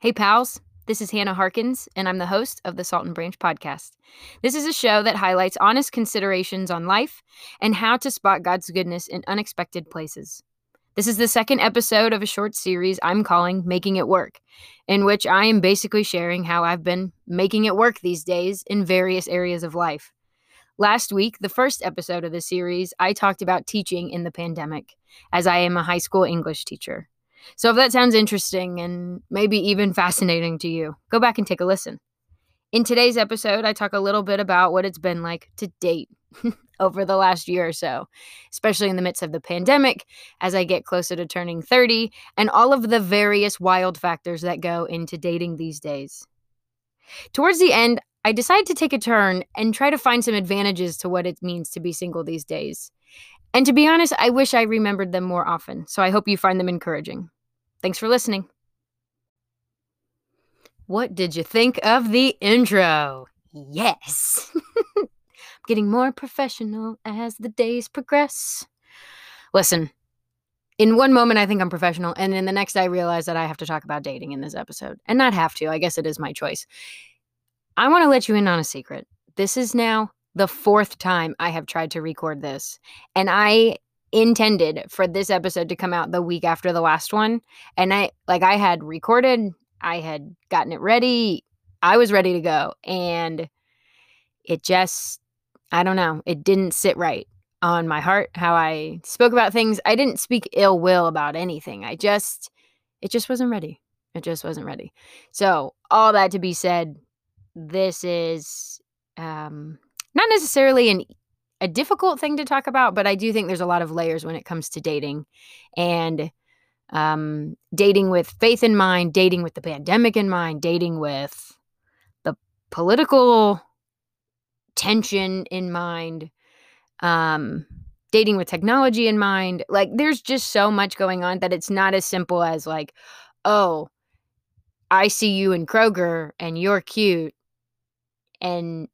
Hey, pals. This is Hannah Harkins, and I'm the host of the Salt and Branch podcast. This is a show that highlights honest considerations on life and how to spot God's goodness in unexpected places. This is the second episode of a short series I'm calling Making It Work, in which I am basically sharing how I've been making it work these days in various areas of life. Last week, the first episode of the series, I talked about teaching in the pandemic, as I am a high school English teacher. So if that sounds interesting and maybe even fascinating to you, go back and take a listen. In today's episode, I talk a little bit about what it's been like to date over the last year or so, especially in the midst of the pandemic, as I get closer to turning 30, and all of the various wild factors that go into dating these days. Towards the end, I decide to take a turn and try to find some advantages to what it means to be single these days. And to be honest, I wish I remembered them more often, so I hope you find them encouraging. Thanks for listening. What did you think of the intro? Yes. I'm getting more professional as the days progress. Listen, in one moment I think I'm professional, and in the next I realize that I have to talk about dating in this episode. And not have to, I guess it is my choice. I want to let you in on a secret. This is now the fourth time I have tried to record this. And I intended for this episode to come out the week after the last one. And I like I had recorded, I had gotten it ready, I was ready to go. And it just I don't know, it didn't sit right on my heart how I spoke about things. I didn't speak ill will about anything. I just it just wasn't ready. It just wasn't ready. So, all that to be said, this is um not necessarily an a difficult thing to talk about, but I do think there's a lot of layers when it comes to dating and um, dating with faith in mind, dating with the pandemic in mind, dating with the political tension in mind, um, dating with technology in mind. Like, there's just so much going on that it's not as simple as, like, oh, I see you in Kroger and you're cute and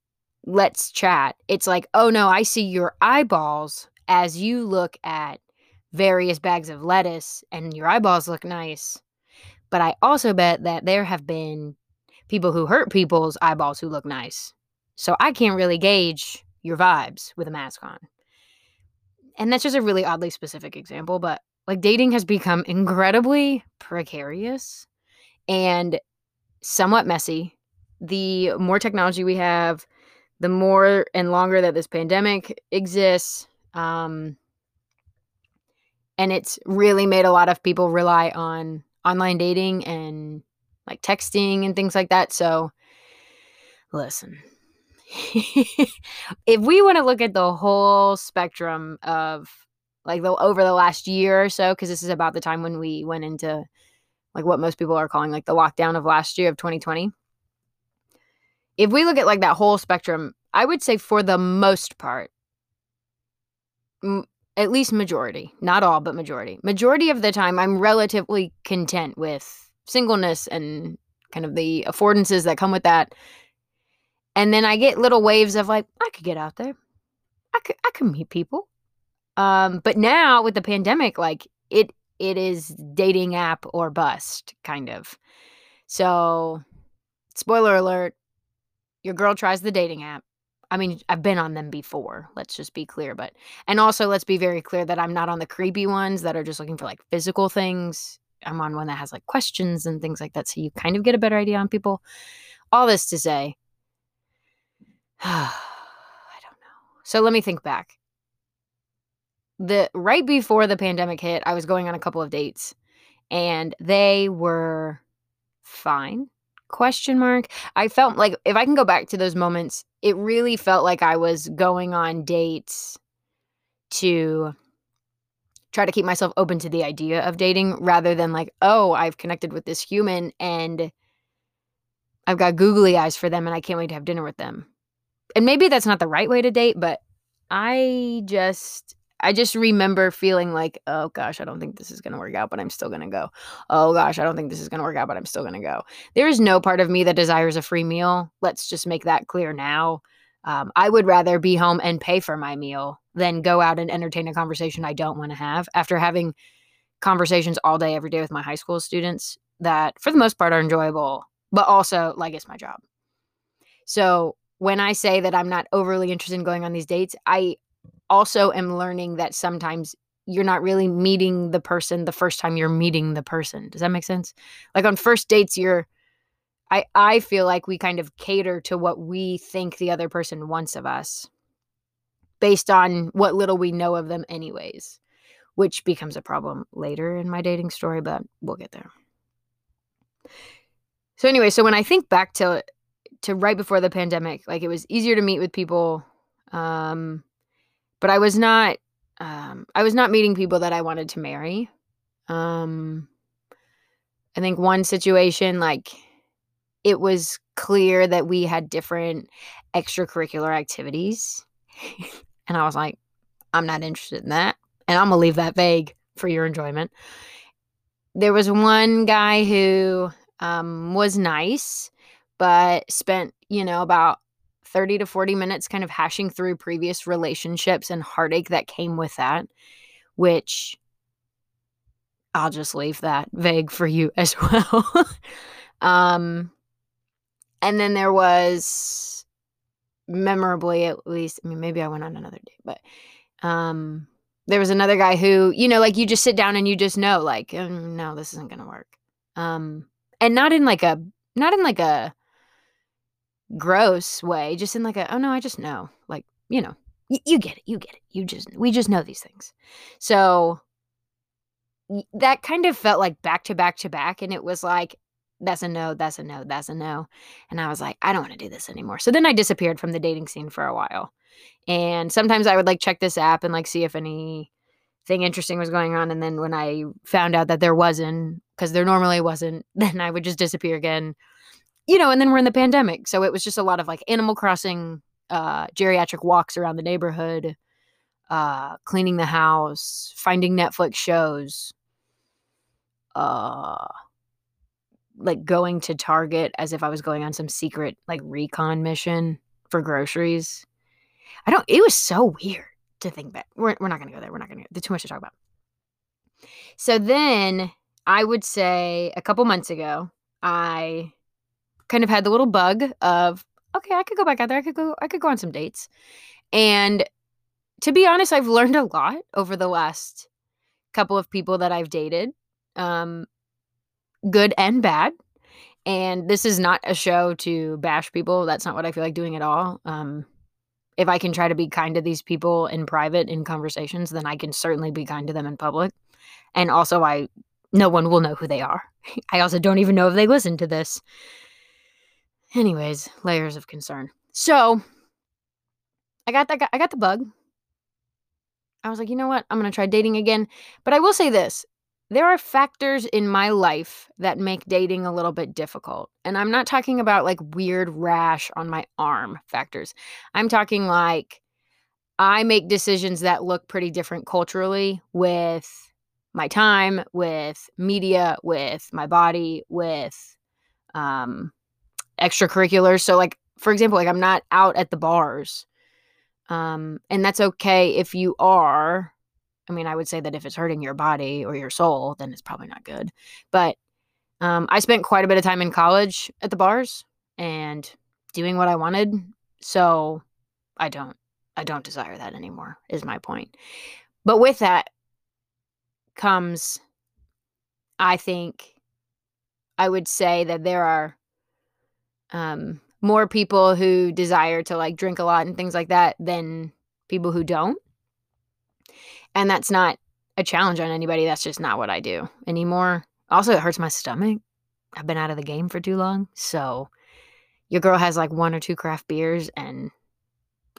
let's chat. It's like, oh no, I see your eyeballs as you look at various bags of lettuce and your eyeballs look nice. But I also bet that there have been people who hurt people's eyeballs who look nice. So I can't really gauge your vibes with a mask on. And that's just a really oddly specific example, but like dating has become incredibly precarious and somewhat messy. The more technology we have, the more and longer that this pandemic exists, um, and it's really made a lot of people rely on online dating and like texting and things like that. So, listen, if we want to look at the whole spectrum of like the over the last year or so, because this is about the time when we went into like what most people are calling like the lockdown of last year of 2020 if we look at like that whole spectrum, I would say for the most part, m- at least majority, not all, but majority. Majority of the time, I'm relatively content with singleness and kind of the affordances that come with that. And then I get little waves of like, I could get out there. I could I could meet people. Um, but now with the pandemic, like it it is dating app or bust, kind of. So spoiler alert, your girl tries the dating app. I mean, I've been on them before. Let's just be clear, but and also let's be very clear that I'm not on the creepy ones that are just looking for like physical things. I'm on one that has like questions and things like that so you kind of get a better idea on people. All this to say I don't know. So let me think back. The right before the pandemic hit, I was going on a couple of dates and they were fine question mark. I felt like if i can go back to those moments it really felt like i was going on dates to try to keep myself open to the idea of dating rather than like oh i've connected with this human and i've got googly eyes for them and i can't wait to have dinner with them. And maybe that's not the right way to date but i just I just remember feeling like, oh gosh, I don't think this is going to work out, but I'm still going to go. Oh gosh, I don't think this is going to work out, but I'm still going to go. There is no part of me that desires a free meal. Let's just make that clear now. Um, I would rather be home and pay for my meal than go out and entertain a conversation I don't want to have. After having conversations all day, every day with my high school students, that for the most part are enjoyable, but also like it's my job. So when I say that I'm not overly interested in going on these dates, I also am learning that sometimes you're not really meeting the person the first time you're meeting the person. Does that make sense? Like on first dates, you're I I feel like we kind of cater to what we think the other person wants of us based on what little we know of them anyways, which becomes a problem later in my dating story, but we'll get there. So anyway, so when I think back to to right before the pandemic, like it was easier to meet with people um but I was not um, I was not meeting people that I wanted to marry. Um, I think one situation, like, it was clear that we had different extracurricular activities. and I was like, I'm not interested in that. And I'm going to leave that vague for your enjoyment. There was one guy who um, was nice, but spent, you know, about 30 to 40 minutes kind of hashing through previous relationships and heartache that came with that, which I'll just leave that vague for you as well. um, and then there was memorably, at least, I mean, maybe I went on another date, but um, there was another guy who, you know, like you just sit down and you just know, like, mm, no, this isn't going to work. Um, and not in like a, not in like a, gross way, just in like a, oh no, I just know. Like, you know, y- you get it. You get it. You just, we just know these things. So that kind of felt like back to back to back. And it was like, that's a no, that's a no, that's a no. And I was like, I don't want to do this anymore. So then I disappeared from the dating scene for a while. And sometimes I would like check this app and like see if anything interesting was going on. And then when I found out that there wasn't, because there normally wasn't, then I would just disappear again you know, and then we're in the pandemic. So it was just a lot of like Animal Crossing, uh, geriatric walks around the neighborhood, uh, cleaning the house, finding Netflix shows, uh, like going to Target as if I was going on some secret like recon mission for groceries. I don't, it was so weird to think back. We're, we're not going to go there. We're not going to, there's too much to talk about. So then I would say a couple months ago, I kind of had the little bug of okay, I could go back out there. I could go I could go on some dates. And to be honest, I've learned a lot over the last couple of people that I've dated. Um good and bad. And this is not a show to bash people. That's not what I feel like doing at all. Um if I can try to be kind to these people in private in conversations, then I can certainly be kind to them in public. And also I no one will know who they are. I also don't even know if they listen to this. Anyways, layers of concern. So I got that. I got the bug. I was like, you know what? I'm gonna try dating again. But I will say this: there are factors in my life that make dating a little bit difficult, and I'm not talking about like weird rash on my arm factors. I'm talking like I make decisions that look pretty different culturally with my time, with media, with my body, with um extracurriculars. So like for example, like I'm not out at the bars. Um and that's okay if you are. I mean, I would say that if it's hurting your body or your soul, then it's probably not good. But um I spent quite a bit of time in college at the bars and doing what I wanted. So I don't I don't desire that anymore is my point. But with that comes I think I would say that there are um, more people who desire to like drink a lot and things like that than people who don't. And that's not a challenge on anybody. That's just not what I do anymore. Also, it hurts my stomach. I've been out of the game for too long. So, your girl has like one or two craft beers and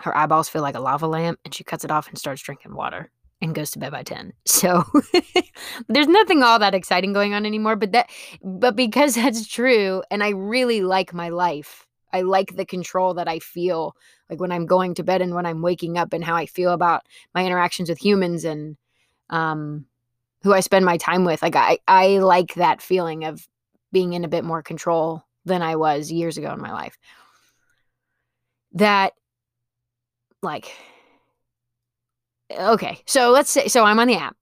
her eyeballs feel like a lava lamp and she cuts it off and starts drinking water and goes to bed by 10. So there's nothing all that exciting going on anymore, but that but because that's true and I really like my life. I like the control that I feel like when I'm going to bed and when I'm waking up and how I feel about my interactions with humans and um who I spend my time with. Like I I like that feeling of being in a bit more control than I was years ago in my life. That like okay, so let's say so I'm on the app,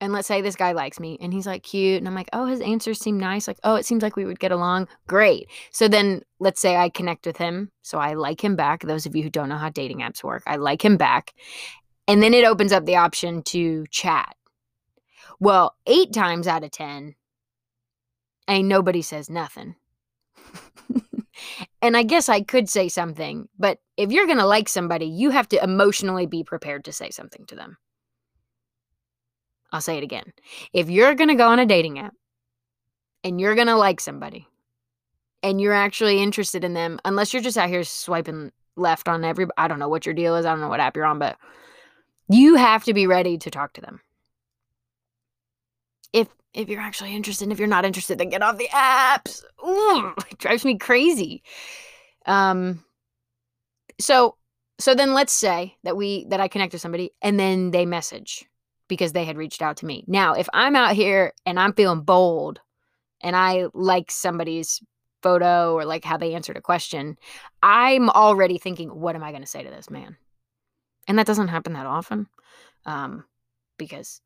and let's say this guy likes me and he's like cute and I'm like, "Oh, his answers seem nice." Like, "Oh, it seems like we would get along." Great. So then let's say I connect with him. So I like him back. Those of you who don't know how dating apps work, I like him back. And then it opens up the option to chat. Well, 8 times out of 10 ain't nobody says nothing. and I guess I could say something, but if you're going to like somebody, you have to emotionally be prepared to say something to them. I'll say it again. If you're going to go on a dating app and you're going to like somebody and you're actually interested in them, unless you're just out here swiping left on every, I don't know what your deal is. I don't know what app you're on, but you have to be ready to talk to them. If if you're actually interested, And if you're not interested, then get off the apps. Ooh, it drives me crazy. Um so so then let's say that we that I connect with somebody and then they message because they had reached out to me. Now, if I'm out here and I'm feeling bold and I like somebody's photo or like how they answered a question, I'm already thinking, what am I going to say to this man? And that doesn't happen that often. Um, because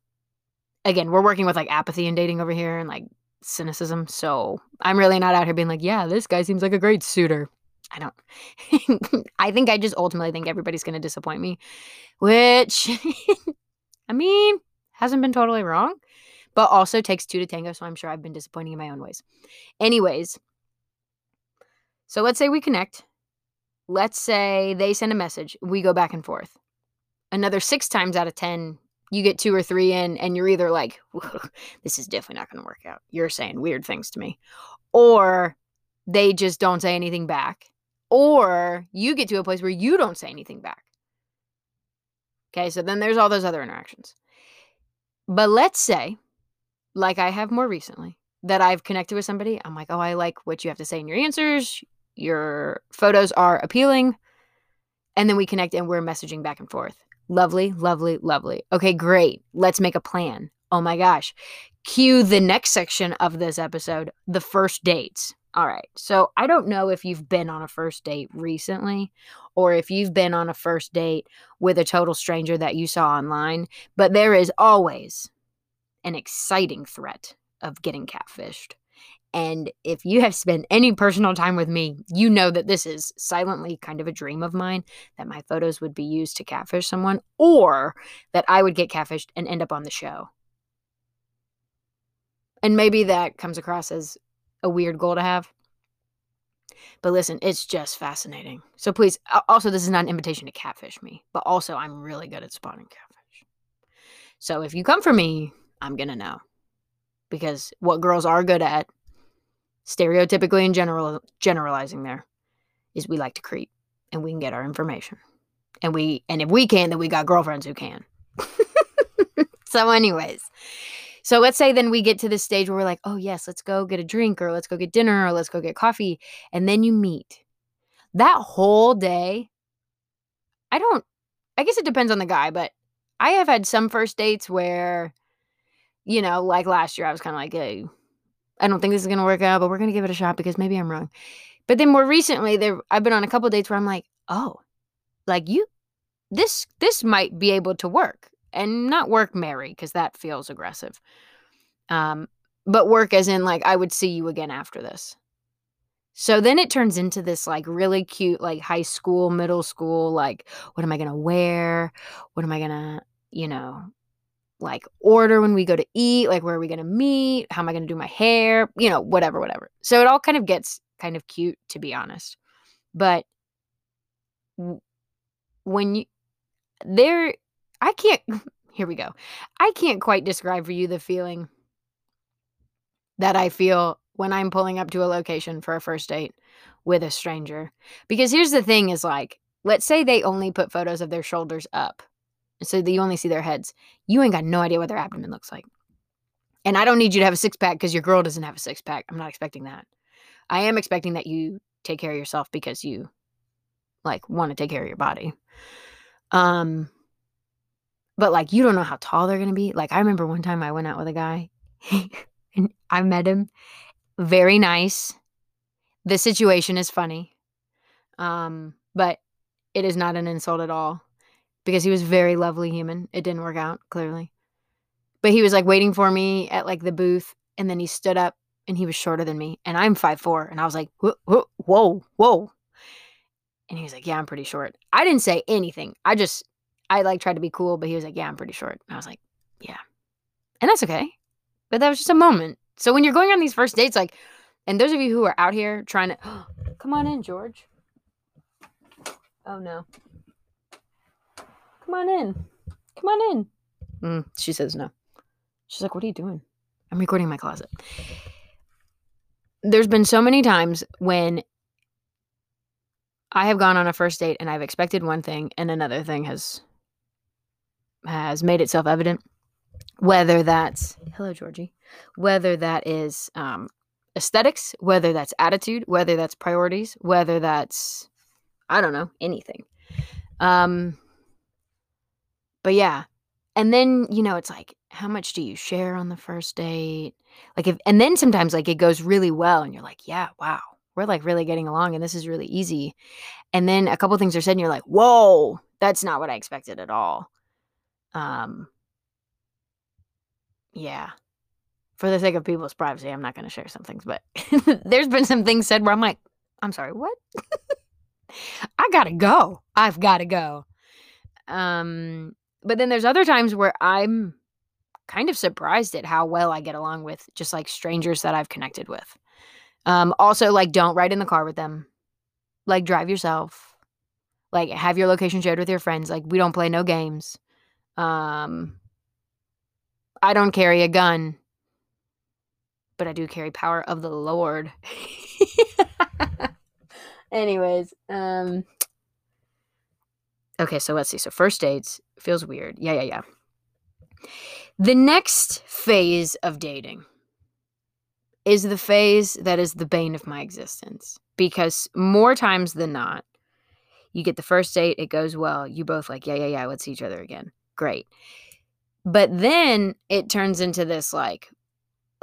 again, we're working with like apathy and dating over here and like cynicism. So I'm really not out here being like, yeah, this guy seems like a great suitor. I don't. I think I just ultimately think everybody's going to disappoint me, which I mean, hasn't been totally wrong, but also takes two to tango. So I'm sure I've been disappointing in my own ways. Anyways, so let's say we connect. Let's say they send a message. We go back and forth. Another six times out of 10, you get two or three in, and you're either like, this is definitely not going to work out. You're saying weird things to me. Or they just don't say anything back. Or you get to a place where you don't say anything back. Okay, so then there's all those other interactions. But let's say, like I have more recently, that I've connected with somebody. I'm like, oh, I like what you have to say in your answers. Your photos are appealing. And then we connect and we're messaging back and forth. Lovely, lovely, lovely. Okay, great. Let's make a plan. Oh my gosh. Cue the next section of this episode the first dates. All right. So I don't know if you've been on a first date recently or if you've been on a first date with a total stranger that you saw online, but there is always an exciting threat of getting catfished. And if you have spent any personal time with me, you know that this is silently kind of a dream of mine that my photos would be used to catfish someone or that I would get catfished and end up on the show. And maybe that comes across as a weird goal to have. But listen, it's just fascinating. So please, also, this is not an invitation to catfish me, but also, I'm really good at spotting catfish. So if you come for me, I'm going to know. Because what girls are good at, stereotypically and general generalizing there, is we like to creep and we can get our information. And we and if we can, then we got girlfriends who can. so, anyways, so let's say then we get to this stage where we're like, oh, yes, let's go get a drink or let's go get dinner or let's go get coffee. And then you meet. That whole day, I don't, I guess it depends on the guy, but I have had some first dates where, you know, like last year, I was kind of like, hey, I don't think this is going to work out, but we're going to give it a shot because maybe I'm wrong. But then more recently, there I've been on a couple dates where I'm like, oh, like you, this this might be able to work and not work marry because that feels aggressive. Um, but work as in like I would see you again after this. So then it turns into this like really cute like high school, middle school like what am I going to wear? What am I going to, you know, like order when we go to eat, like where are we going to meet? How am I going to do my hair? You know, whatever, whatever. So it all kind of gets kind of cute to be honest. But when you there I can't, here we go. I can't quite describe for you the feeling that I feel when I'm pulling up to a location for a first date with a stranger. Because here's the thing is like, let's say they only put photos of their shoulders up. So that you only see their heads. You ain't got no idea what their abdomen looks like. And I don't need you to have a six pack because your girl doesn't have a six pack. I'm not expecting that. I am expecting that you take care of yourself because you like want to take care of your body. Um but like you don't know how tall they're gonna be. Like I remember one time I went out with a guy and I met him. Very nice. The situation is funny. Um, but it is not an insult at all because he was very lovely human. It didn't work out, clearly. But he was like waiting for me at like the booth and then he stood up and he was shorter than me and I'm five four and I was like whoa whoa whoa. And he was like yeah I'm pretty short. I didn't say anything. I just I like tried to be cool but he was like yeah I'm pretty short. And I was like yeah. And that's okay. But that was just a moment. So when you're going on these first dates like and those of you who are out here trying to come on in George. Oh no come on in come on in mm, she says no she's like what are you doing I'm recording my closet. There's been so many times when I have gone on a first date and I've expected one thing and another thing has has made itself evident. Whether that's hello Georgie, whether that is um, aesthetics, whether that's attitude, whether that's priorities, whether that's I don't know anything. Um, but yeah, and then you know it's like how much do you share on the first date? Like if and then sometimes like it goes really well and you're like, yeah, wow. We're like really getting along and this is really easy. And then a couple things are said and you're like, "Whoa, that's not what I expected at all." Um yeah. For the sake of people's privacy, I'm not going to share some things, but there's been some things said where I'm like, "I'm sorry, what?" I got to go. I've got to go. Um but then there's other times where I'm kind of surprised at how well I get along with just like strangers that I've connected with. Um, also, like, don't ride in the car with them. Like, drive yourself. Like, have your location shared with your friends. Like, we don't play no games. Um, I don't carry a gun, but I do carry power of the Lord. Anyways, um, okay, so let's see. So, first dates feels weird. Yeah, yeah, yeah. The next phase of dating is the phase that is the bane of my existence because more times than not, you get the first date, it goes well. You both like, yeah, yeah, yeah, let's see each other again. Great. But then it turns into this like,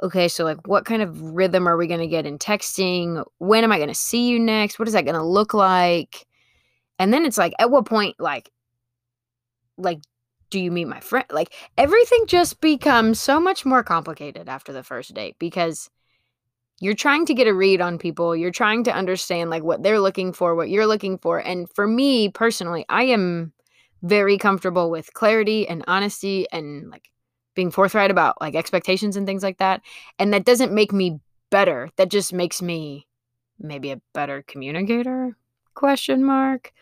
okay, so like, what kind of rhythm are we going to get in texting? When am I going to see you next? What is that going to look like? And then it's like, at what point, like, like do you meet my friend? Like everything just becomes so much more complicated after the first date because you're trying to get a read on people. You're trying to understand like what they're looking for, what you're looking for. And for me personally, I am very comfortable with clarity and honesty and like being forthright about like expectations and things like that. And that doesn't make me better. That just makes me maybe a better communicator? Question mark.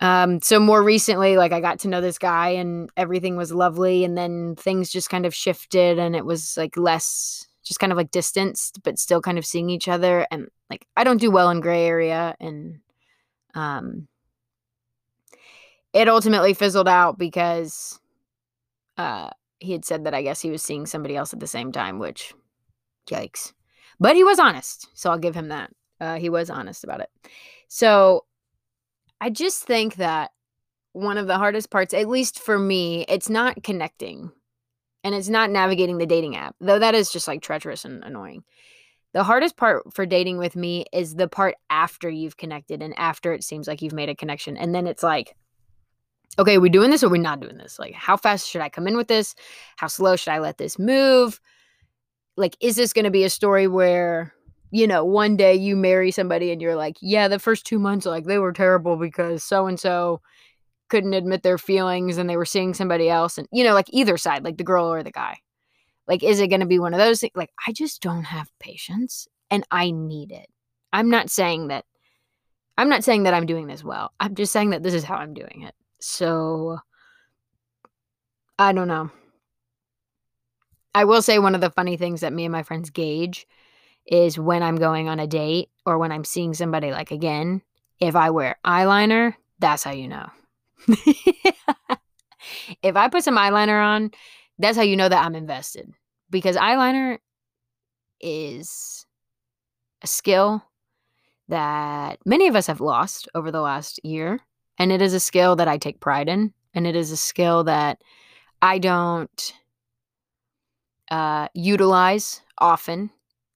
Um, so more recently, like I got to know this guy and everything was lovely, and then things just kind of shifted and it was like less just kind of like distanced, but still kind of seeing each other. And like I don't do well in gray area and um it ultimately fizzled out because uh he had said that I guess he was seeing somebody else at the same time, which yikes. But he was honest, so I'll give him that. Uh, he was honest about it. So I just think that one of the hardest parts, at least for me, it's not connecting and it's not navigating the dating app, though that is just like treacherous and annoying. The hardest part for dating with me is the part after you've connected and after it seems like you've made a connection. And then it's like, okay, are we doing this or are we not doing this? Like, how fast should I come in with this? How slow should I let this move? Like, is this going to be a story where you know, one day you marry somebody and you're like, yeah, the first two months, like, they were terrible because so and so couldn't admit their feelings and they were seeing somebody else. And, you know, like either side, like the girl or the guy. Like, is it going to be one of those things? Like, I just don't have patience and I need it. I'm not saying that, I'm not saying that I'm doing this well. I'm just saying that this is how I'm doing it. So, I don't know. I will say one of the funny things that me and my friends gauge is when I'm going on a date or when I'm seeing somebody like again, if I wear eyeliner, that's how you know. if I put some eyeliner on, that's how you know that I'm invested because eyeliner is a skill that many of us have lost over the last year. And it is a skill that I take pride in. And it is a skill that I don't uh, utilize often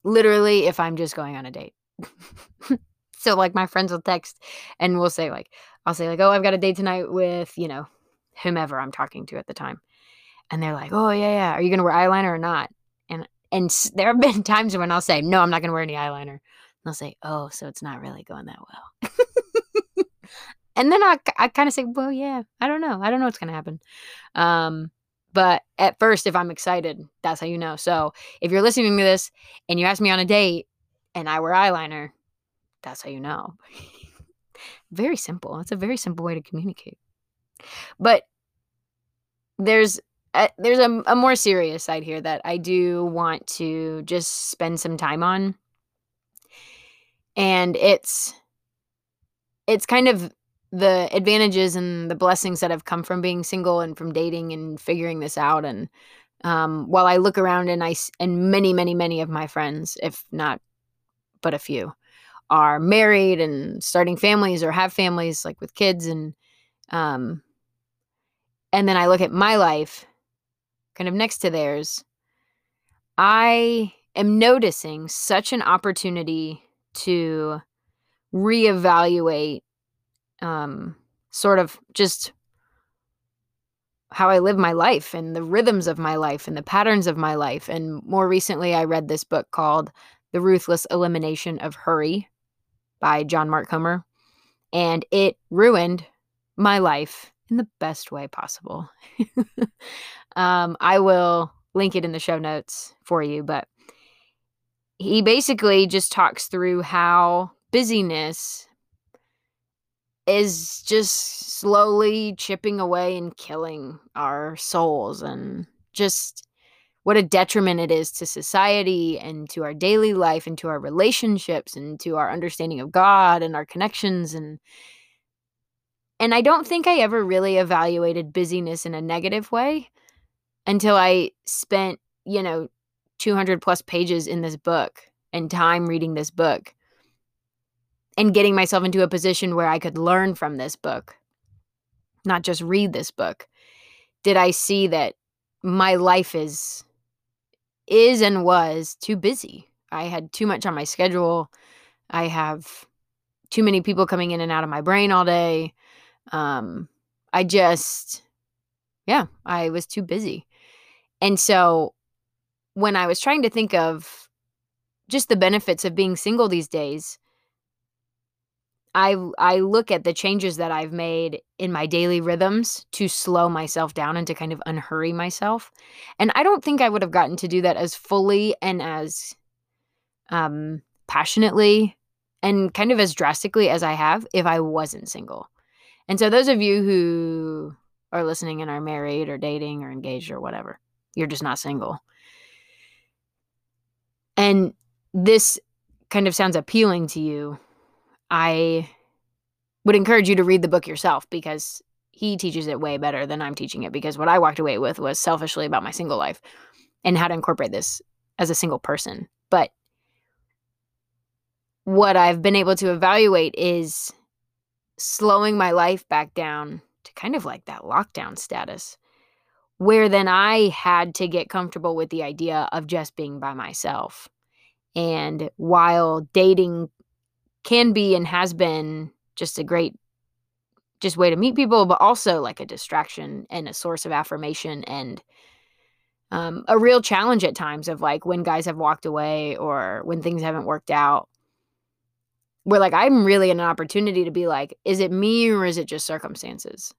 literally if I'm just going on a date. so like my friends will text and we'll say like I'll say like, "Oh, I've got a date tonight with, you know, whomever I'm talking to at the time." and they're like, "Oh yeah, yeah, are you gonna wear eyeliner or not?" And and there have been times when I'll say, "No, I'm not gonna wear any eyeliner." And they'll say, "Oh, so it's not really going that well." and then I I kind of say, "Well, yeah, I don't know. I don't know what's gonna happen." Um, but at first, if I'm excited, that's how you know. So if you're listening to this and you ask me on a date and I wear eyeliner, that's how you know. very simple. It's a very simple way to communicate. But there's a, there's a, a more serious side here that I do want to just spend some time on. And it's it's kind of the advantages and the blessings that have come from being single and from dating and figuring this out. And um, while I look around and I and many many many of my friends if not but a few are married and starting families or have families like with kids and um and then I look at my life kind of next to theirs I am noticing such an opportunity to reevaluate um sort of just how I live my life and the rhythms of my life and the patterns of my life and more recently I read this book called The Ruthless Elimination of Hurry by John Mark Comer. And it ruined my life in the best way possible. um, I will link it in the show notes for you, but he basically just talks through how busyness is just slowly chipping away and killing our souls and just what a detriment it is to society and to our daily life and to our relationships and to our understanding of God and our connections and and I don't think I ever really evaluated busyness in a negative way until I spent, you know, 200 plus pages in this book and time reading this book and getting myself into a position where I could learn from this book, not just read this book. Did I see that my life is is and was too busy. I had too much on my schedule. I have too many people coming in and out of my brain all day. Um, I just, yeah, I was too busy. And so when I was trying to think of just the benefits of being single these days, I I look at the changes that I've made in my daily rhythms to slow myself down and to kind of unhurry myself. And I don't think I would have gotten to do that as fully and as um passionately and kind of as drastically as I have if I wasn't single. And so those of you who are listening and are married or dating or engaged or whatever, you're just not single. And this kind of sounds appealing to you I would encourage you to read the book yourself because he teaches it way better than I'm teaching it because what I walked away with was selfishly about my single life and how to incorporate this as a single person. But what I've been able to evaluate is slowing my life back down to kind of like that lockdown status where then I had to get comfortable with the idea of just being by myself. And while dating can be and has been just a great just way to meet people but also like a distraction and a source of affirmation and um, a real challenge at times of like when guys have walked away or when things haven't worked out where like i'm really in an opportunity to be like is it me or is it just circumstances?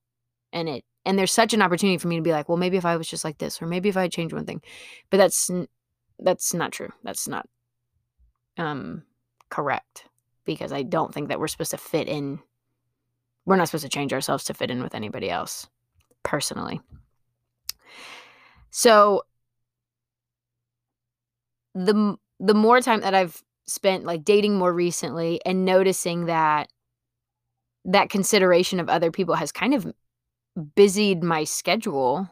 And it and there's such an opportunity for me to be like well maybe if i was just like this or maybe if i changed one thing. But that's that's not true. That's not um correct because I don't think that we're supposed to fit in. We're not supposed to change ourselves to fit in with anybody else, personally. So the the more time that I've spent like dating more recently and noticing that that consideration of other people has kind of busied my schedule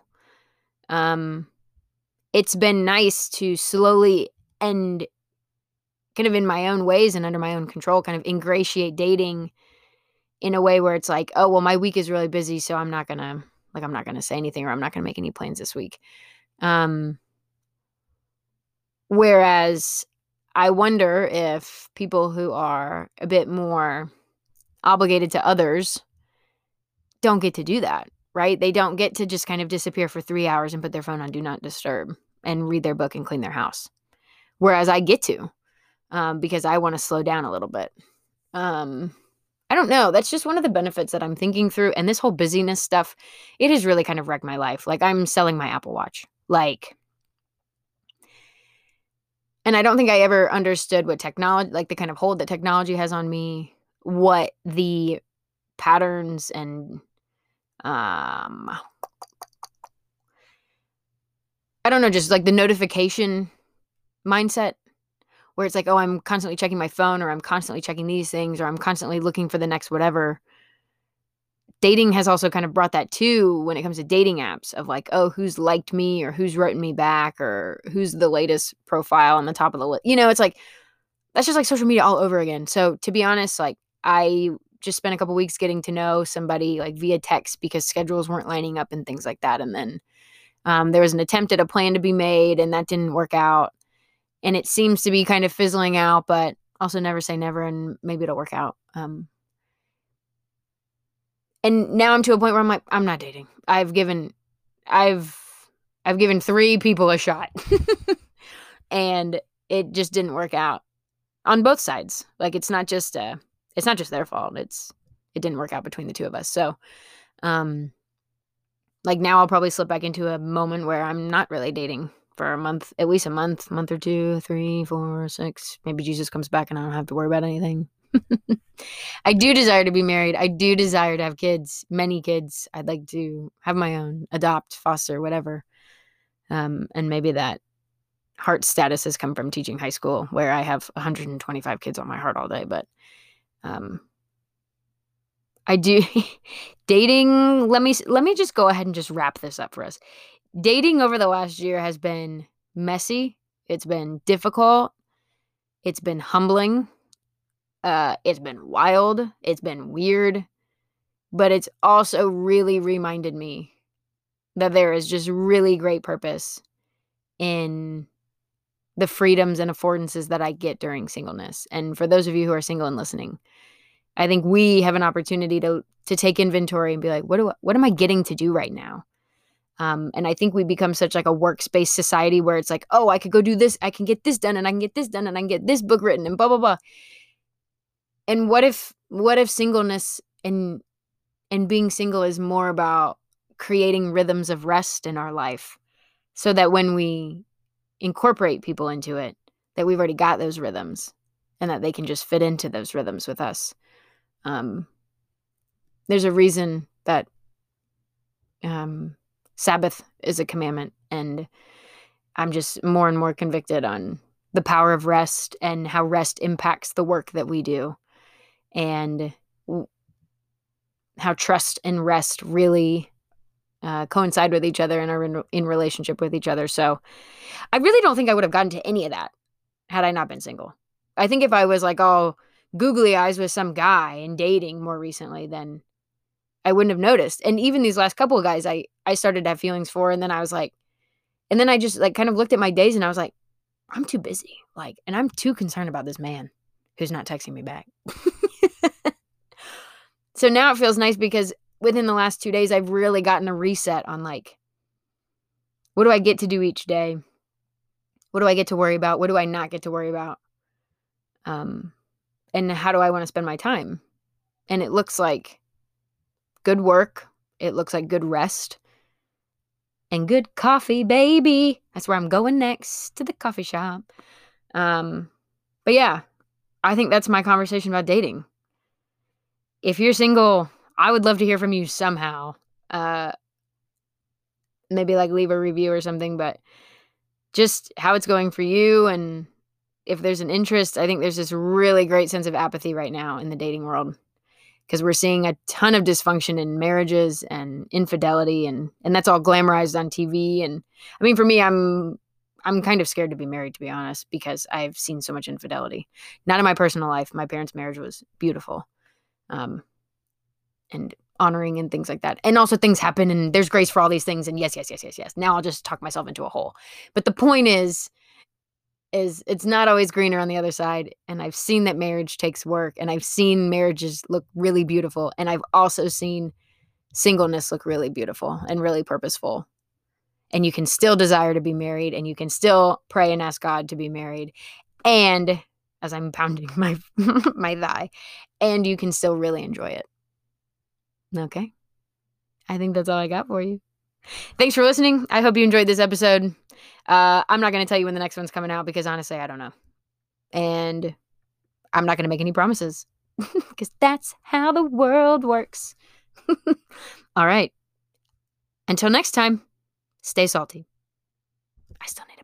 um it's been nice to slowly end kind of in my own ways and under my own control, kind of ingratiate dating in a way where it's like, oh, well, my week is really busy, so I'm not gonna like I'm not gonna say anything or I'm not gonna make any plans this week. Um whereas I wonder if people who are a bit more obligated to others don't get to do that, right? They don't get to just kind of disappear for three hours and put their phone on do not disturb and read their book and clean their house. Whereas I get to um, because I want to slow down a little bit. Um, I don't know. That's just one of the benefits that I'm thinking through. And this whole busyness stuff, it has really kind of wrecked my life. Like I'm selling my Apple Watch. Like, and I don't think I ever understood what technology, like the kind of hold that technology has on me, what the patterns and, um, I don't know, just like the notification mindset where it's like, oh, I'm constantly checking my phone or I'm constantly checking these things or I'm constantly looking for the next whatever. Dating has also kind of brought that too when it comes to dating apps of like, oh, who's liked me or who's written me back or who's the latest profile on the top of the list. You know, it's like that's just like social media all over again. So to be honest, like I just spent a couple weeks getting to know somebody like via text because schedules weren't lining up and things like that. And then um, there was an attempt at a plan to be made and that didn't work out and it seems to be kind of fizzling out, but also never say never and maybe it'll work out. Um, and now I'm to a point where I'm like, I'm not dating. I've given, I've, I've given three people a shot and it just didn't work out on both sides. Like it's not just, uh, it's not just their fault. It's, it didn't work out between the two of us. So, um, like now I'll probably slip back into a moment where I'm not really dating for a month, at least a month, month or two, three, four, six. Maybe Jesus comes back and I don't have to worry about anything. I do desire to be married. I do desire to have kids, many kids. I'd like to have my own, adopt, foster, whatever. Um, and maybe that heart status has come from teaching high school where I have 125 kids on my heart all day. But um, I do dating. Let me let me just go ahead and just wrap this up for us dating over the last year has been messy. It's been difficult. It's been humbling. Uh, it's been wild. It's been weird. But it's also really reminded me that there is just really great purpose in the freedoms and affordances that I get during singleness. And for those of you who are single and listening, I think we have an opportunity to to take inventory and be like, what do I, what am I getting to do right now? Um, and I think we become such like a workspace society where it's like, oh, I could go do this, I can get this done, and I can get this done, and I can get this book written, and blah blah blah. And what if what if singleness and and being single is more about creating rhythms of rest in our life, so that when we incorporate people into it, that we've already got those rhythms, and that they can just fit into those rhythms with us. Um, there's a reason that um, Sabbath is a commandment. And I'm just more and more convicted on the power of rest and how rest impacts the work that we do and how trust and rest really uh, coincide with each other and are in, in relationship with each other. So I really don't think I would have gotten to any of that had I not been single. I think if I was like all googly eyes with some guy and dating more recently, then I wouldn't have noticed. And even these last couple of guys I I started to have feelings for and then I was like and then I just like kind of looked at my days and I was like I'm too busy. Like and I'm too concerned about this man who's not texting me back. so now it feels nice because within the last 2 days I've really gotten a reset on like what do I get to do each day? What do I get to worry about? What do I not get to worry about? Um and how do I want to spend my time? And it looks like good work. It looks like good rest. And good coffee, baby. That's where I'm going next to the coffee shop. Um, but yeah, I think that's my conversation about dating. If you're single, I would love to hear from you somehow. Uh, maybe like leave a review or something, but just how it's going for you and if there's an interest, I think there's this really great sense of apathy right now in the dating world because we're seeing a ton of dysfunction in marriages and infidelity and and that's all glamorized on TV and I mean for me I'm I'm kind of scared to be married to be honest because I've seen so much infidelity. Not in my personal life. My parents' marriage was beautiful. Um and honoring and things like that. And also things happen and there's grace for all these things and yes yes yes yes yes. Now I'll just talk myself into a hole. But the point is is it's not always greener on the other side and i've seen that marriage takes work and i've seen marriages look really beautiful and i've also seen singleness look really beautiful and really purposeful. And you can still desire to be married and you can still pray and ask God to be married. And as I'm pounding my my thigh, and you can still really enjoy it. Okay. I think that's all I got for you. Thanks for listening. I hope you enjoyed this episode. Uh, I'm not going to tell you when the next one's coming out because honestly, I don't know. And I'm not going to make any promises because that's how the world works. all right. Until next time, stay salty. I still need